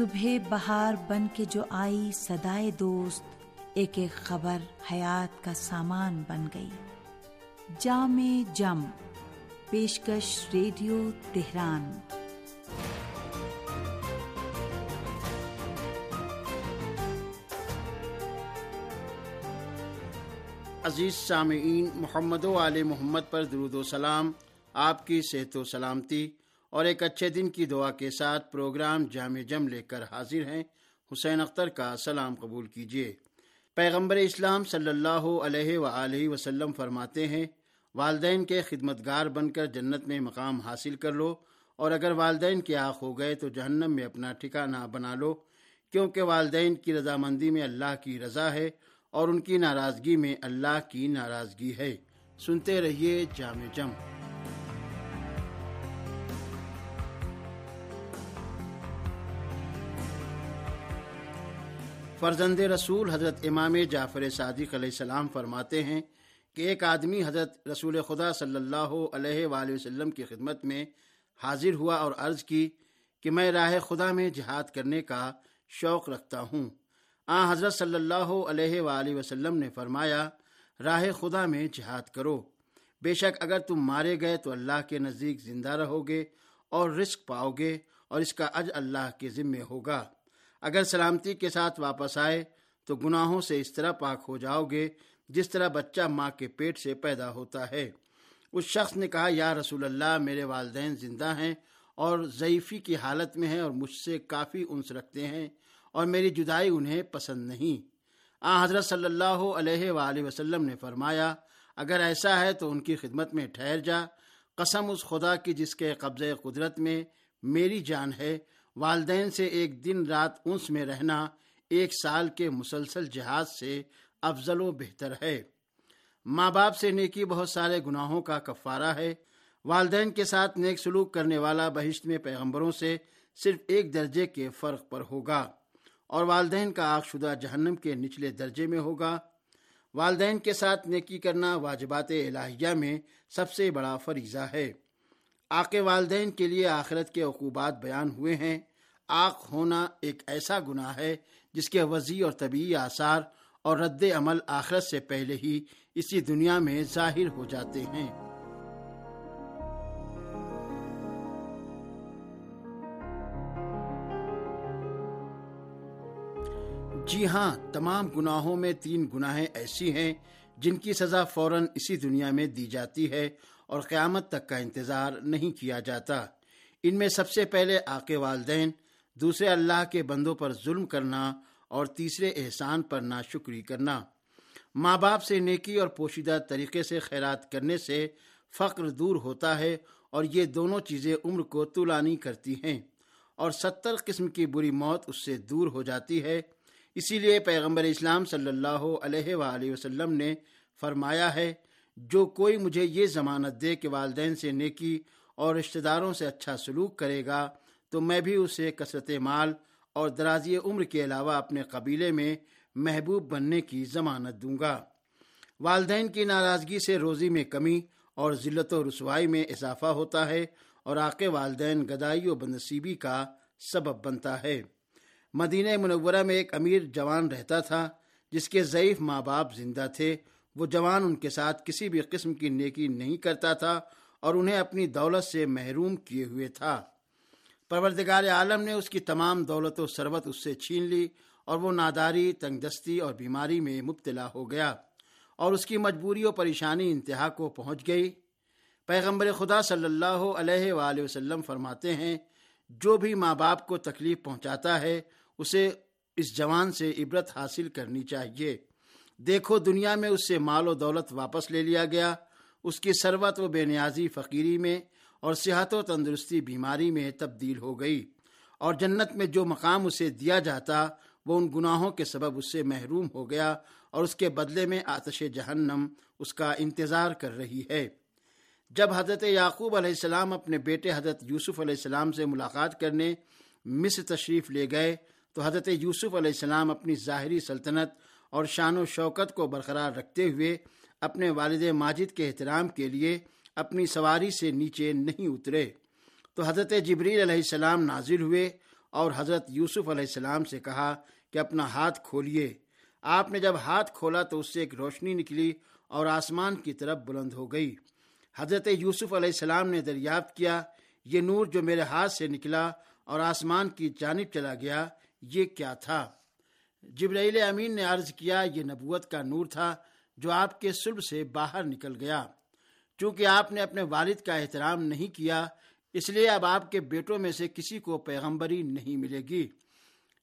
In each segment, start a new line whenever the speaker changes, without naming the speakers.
صبح بہار بن کے جو آئی سدائے دوست، ایک ایک خبر حیات کا سامان بن گئی۔ جام جم، پیشکش ریڈیو تہران۔
عزیز سامعین، محمد و علیہ محمد پر درود و سلام۔ آپ کی صحت و سلامتی۔ اور ایک اچھے دن کی دعا کے ساتھ پروگرام جامع جم لے کر حاضر ہیں۔ حسین اختر کا سلام قبول کیجیے۔ پیغمبر اسلام صلی اللہ علیہ و وسلم فرماتے ہیں، والدین کے خدمت گار بن کر جنت میں مقام حاصل کر لو اور اگر والدین کے آنکھ ہو گئے تو جہنم میں اپنا ٹھکانہ بنا لو، کیونکہ والدین کی رضامندی میں اللہ کی رضا ہے اور ان کی ناراضگی میں اللہ کی ناراضگی ہے۔ سنتے رہیے جامع جم۔ فرزند رسول حضرت امام جعفر صادق علیہ السلام فرماتے ہیں کہ ایک آدمی حضرت رسول خدا صلی اللہ علیہ وآلہ وسلم کی خدمت میں حاضر ہوا اور عرض کی کہ میں راہ خدا میں جہاد کرنے کا شوق رکھتا ہوں۔ آ، حضرت صلی اللہ علیہ وآلہ وسلم نے فرمایا، راہ خدا میں جہاد کرو۔ بے شک اگر تم مارے گئے تو اللہ کے نزدیک زندہ رہو گے اور رزق پاؤ گے اور اس کا اج اللہ کے ذمے ہوگا۔ اگر سلامتی کے ساتھ واپس آئے، تو گناہوں سے اس طرح پاک ہو جاؤ گے جس طرح بچہ ماں کے پیٹ سے پیدا ہوتا ہے۔ اس شخص نے کہا، یا رسول اللہ، میرے والدین زندہ ہیں اور ضعیفی کی حالت میں ہیں اور مجھ سے کافی انس رکھتے ہیں اور میری جدائی انہیں پسند نہیں۔ آ، حضرت صلی اللہ علیہ وآلہ وسلم نے فرمایا، اگر ایسا ہے تو ان کی خدمت میں ٹھہر جا۔ قسم اس خدا کی جس کے قبضے قدرت میں میری جان ہے والدین سے ایک دن رات انس میں رہنا ایک سال کے مسلسل جہاز سے افضل و بہتر ہے۔ ماں باپ سے نیکی بہت سارے گناہوں کا کفارہ ہے۔ والدین کے ساتھ نیک سلوک کرنے والا بہشت میں پیغمبروں سے صرف ایک درجے کے فرق پر ہوگا اور والدین کا آگ شدہ جہنم کے نچلے درجے میں ہوگا۔ والدین کے ساتھ نیکی کرنا واجبات الہیہ میں سب سے بڑا فریضہ ہے۔ آق والدین کے لیے آخرت کے عقوبات بیان ہوئے ہیں۔ آق ہونا ایک ایسا گناہ ہے جس کے وضعی اور طبیعی آثار اور رد عمل آخرت سے پہلے ہی اسی دنیا میں ظاہر ہو جاتے ہیں۔ جی ہاں تمام گناہوں میں تین گناہیں ایسی ہیں جن کی سزا فوراً اسی دنیا میں دی جاتی ہے اور قیامت تک کا انتظار نہیں کیا جاتا۔ ان میں سب سے پہلے آق والدین، دوسرے اللہ کے بندوں پر ظلم کرنا اور تیسرے احسان پر ناشکری کرنا۔ ماں باپ سے نیکی اور پوشیدہ طریقے سے خیرات کرنے سے فقر دور ہوتا ہے اور یہ دونوں چیزیں عمر کو طولانی کرتی ہیں اور ستر قسم کی بری موت اس سے دور ہو جاتی ہے۔ اسی لیے پیغمبر اسلام صلی اللہ علیہ وآلہ وسلم نے فرمایا ہے جو کوئی مجھے یہ ضمانت دے کہ والدین سے نیکی اور رشتہ داروں سے اچھا سلوک کرے گا، تو میں بھی اسے کثرت مال اور درازی عمر کے علاوہ اپنے قبیلے میں محبوب بننے کی ضمانت دوں گا۔ والدین کی ناراضگی سے روزی میں کمی اور ذلت و رسوائی میں اضافہ ہوتا ہے اور آقے والدین گدائی و بنصیبی کا سبب بنتا ہے۔ مدینہ منورہ میں ایک امیر جوان رہتا تھا، جس کے ضعیف ماں باپ زندہ تھے وہ جوان ان کے ساتھ کسی بھی قسم کی نیکی نہیں کرتا تھا اور انہیں اپنی دولت سے محروم کیے ہوئے تھا۔ پروردگار عالم نے اس کی تمام دولت و ثروت اس سے چھین لی اور وہ ناداری تنگ دستی اور بیماری میں مبتلا ہو گیا اور اس کی مجبوری و پریشانی انتہا کو پہنچ گئی۔ پیغمبر خدا صلی اللہ علیہ وآلہ وسلم فرماتے ہیں، جو بھی ماں باپ کو تکلیف پہنچاتا ہے، اسے اس جوان سے عبرت حاصل کرنی چاہیے۔ دیکھو دنیا میں اس سے مال و دولت واپس لے لیا گیا، اس کی ثروت و بے نیازی فقیری میں اور صحت و تندرستی بیماری میں تبدیل ہو گئی۔ اور جنت میں جو مقام اسے دیا جاتا، وہ ان گناہوں کے سبب اس سے محروم ہو گیا اور اس کے بدلے میں آتش جہنم اس کا انتظار کر رہی ہے۔ جب حضرت یعقوب علیہ السلام اپنے بیٹے حضرت یوسف علیہ السلام سے ملاقات کرنے مصر تشریف لے گئے، تو حضرت یوسف علیہ السلام اپنی ظاہری سلطنت اور شان و شوکت کو برقرار رکھتے ہوئے اپنے والد ماجد کے احترام کے لیے اپنی سواری سے نیچے نہیں اترے۔ تو حضرت جبریل علیہ السلام نازل ہوئے اور حضرت یوسف علیہ السلام سے کہا کہ اپنا ہاتھ کھولیے۔ آپ نے جب ہاتھ کھولا تو اس سے ایک روشنی نکلی اور آسمان کی طرف بلند ہو گئی۔ حضرت یوسف علیہ السلام نے دریافت کیا، یہ نور جو میرے ہاتھ سے نکلا اور آسمان کی جانب چلا گیا، یہ کیا تھا؟ جبرائیل امین نے عرض کیا، یہ نبوت کا نور تھا جو آپ کے سلب سے باہر نکل گیا۔ چونکہ آپ نے اپنے والد کا احترام نہیں کیا، اس لیے اب آپ کے بیٹوں میں سے کسی کو پیغمبری نہیں ملے گی۔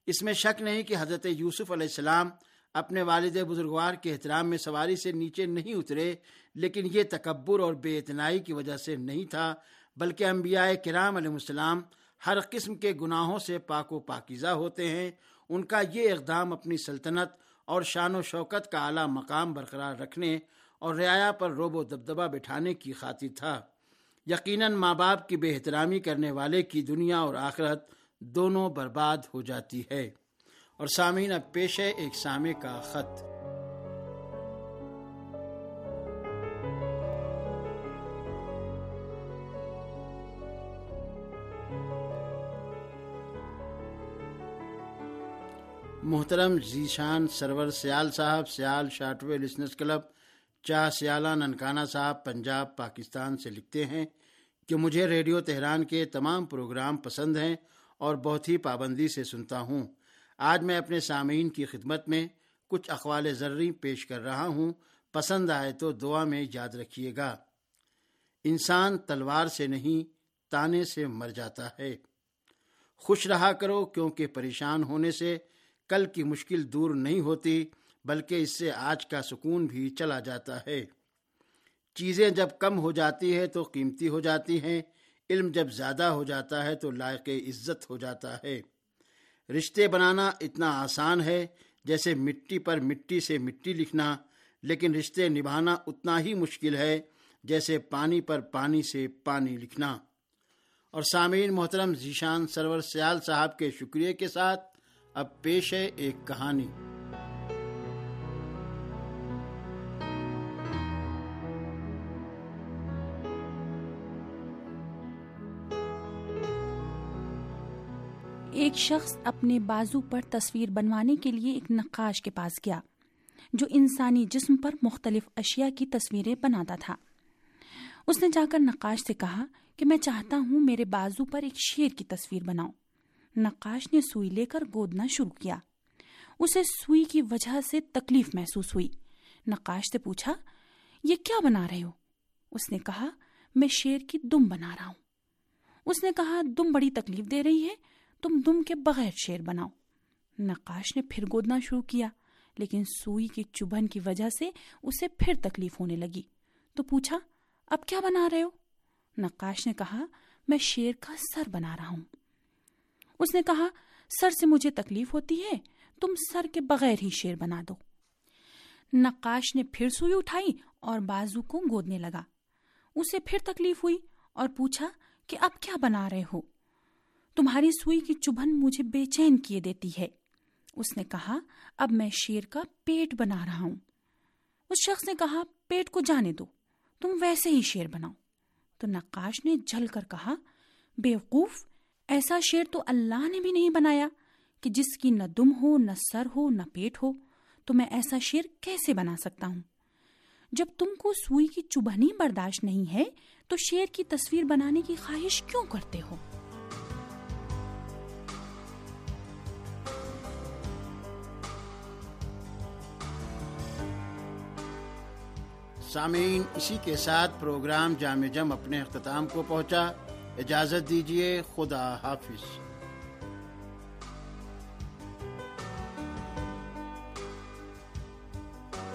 اس میں شک نہیں کہ حضرت یوسف علیہ السلام اپنے والد بزرگوار کے احترام میں سواری سے نیچے نہیں اترے، لیکن یہ تکبر اور بے اتنائی کی وجہ سے نہیں تھا، بلکہ انبیاء کرام علیہ السلام ہر قسم کے گناہوں سے پاک و پاکیزہ ہوتے ہیں ان کا یہ اقدام اپنی سلطنت اور شان و شوکت کا اعلیٰ مقام برقرار رکھنے اور رعایا پر روب و دبدبہ بٹھانے کی خاطر تھا۔ یقیناً ماں باپ کی بے احترامی کرنے والے کی دنیا اور آخرت دونوں برباد ہو جاتی ہے۔ اور سامعین، اب پیش ہے ایک سامع کا خط۔ محترم جی ذیشان سرور سیال صاحب، سیال شاٹوے لسنس کلب چاہ سیالہ ننکانہ صاحب، پنجاب، پاکستان سے لکھتے ہیں کہ مجھے ریڈیو تہران کے تمام پروگرام پسند ہیں اور بہت ہی پابندی سے سنتا ہوں۔ آج میں اپنے سامعین کی خدمت میں کچھ اقوال ذرری پیش کر رہا ہوں۔ پسند آئے تو دعا میں یاد رکھیے گا۔ انسان تلوار سے نہیں، تانے سے مر جاتا ہے۔ خوش رہا کرو کیونکہ پریشان ہونے سے کل کی مشکل دور نہیں ہوتی، بلکہ اس سے آج کا سکون بھی چلا جاتا ہے۔ چیزیں جب کم ہو جاتی ہے تو قیمتی ہو جاتی ہیں، علم جب زیادہ ہو جاتا ہے تو لائق عزت ہو جاتا ہے۔ رشتے بنانا اتنا آسان ہے جیسے مٹی پر مٹی سے مٹی لکھنا، لیکن رشتے نبھانا اتنا ہی مشکل ہے جیسے پانی پر پانی سے پانی لکھنا۔ اور سامعین، محترم ذیشان سرور سیال صاحب کے شکریہ کے ساتھ اب پیش ہے ایک کہانی۔
ایک شخص اپنے بازو پر تصویر بنوانے کے لیے ایک نقاش کے پاس گیا، جو انسانی جسم پر مختلف اشیاء کی تصویریں بناتا تھا۔ اس نے جا کر نقاش سے کہا کہ میں چاہتا ہوں میرے بازو پر ایک شیر کی تصویر بناؤ نقاش نے سوئی لے کر گودنا شروع کیا۔ اسے سوئی کی وجہ سے تکلیف محسوس ہوئی۔ نقاش سے پوچھا، یہ کیا بنا رہے ہو؟ اس نے کہا، میں شیر کی دم بنا رہا ہوں۔ اس نے کہا، دم بڑی تکلیف دے رہی ہے، تم دم کے بغیر شیر بناؤ۔ نقاش نے پھر گودنا شروع کیا، لیکن سوئی کی چبھن کی وجہ سے اسے پھر تکلیف ہونے لگی۔ تو پوچھا، اب کیا بنا رہے ہو؟ نقاش نے کہا، میں شیر کا سر بنا رہا ہوں۔ اس نے کہا، سر سے مجھے تکلیف ہوتی ہے، تم سر کے بغیر ہی شیر بنا دو۔ نقاش نے پھر سوئی اٹھائی اور بازو کو گودنے لگا۔ اسے پھر تکلیف ہوئی اور پوچھا کہ اب کیا بنا رہے ہو؟ تمہاری سوئی کی چبھن مجھے بے چین کیے دیتی ہے۔ اس نے کہا، اب میں شیر کا پیٹ بنا رہا ہوں۔ اس شخص نے کہا، پیٹ کو جانے دو، تم ویسے ہی شیر بناؤ۔ تو نقاش نے جل کر کہا، بیوقوف ایسا شیر تو اللہ نے بھی نہیں بنایا کہ جس کی نہ دم ہو، نہ سر ہو، نہ پیٹ ہو۔ تو میں ایسا شیر کیسے بنا سکتا ہوں؟ جب تم کو سوئی کی چبھنی برداشت نہیں ہے، تو شیر کی تصویر بنانے کی خواہش کیوں کرتے ہو؟
سامعین، اسی کے ساتھ پروگرام جامع جم اپنے اختتام کو پہنچا۔ اجازت دیجیے خدا حافظ۔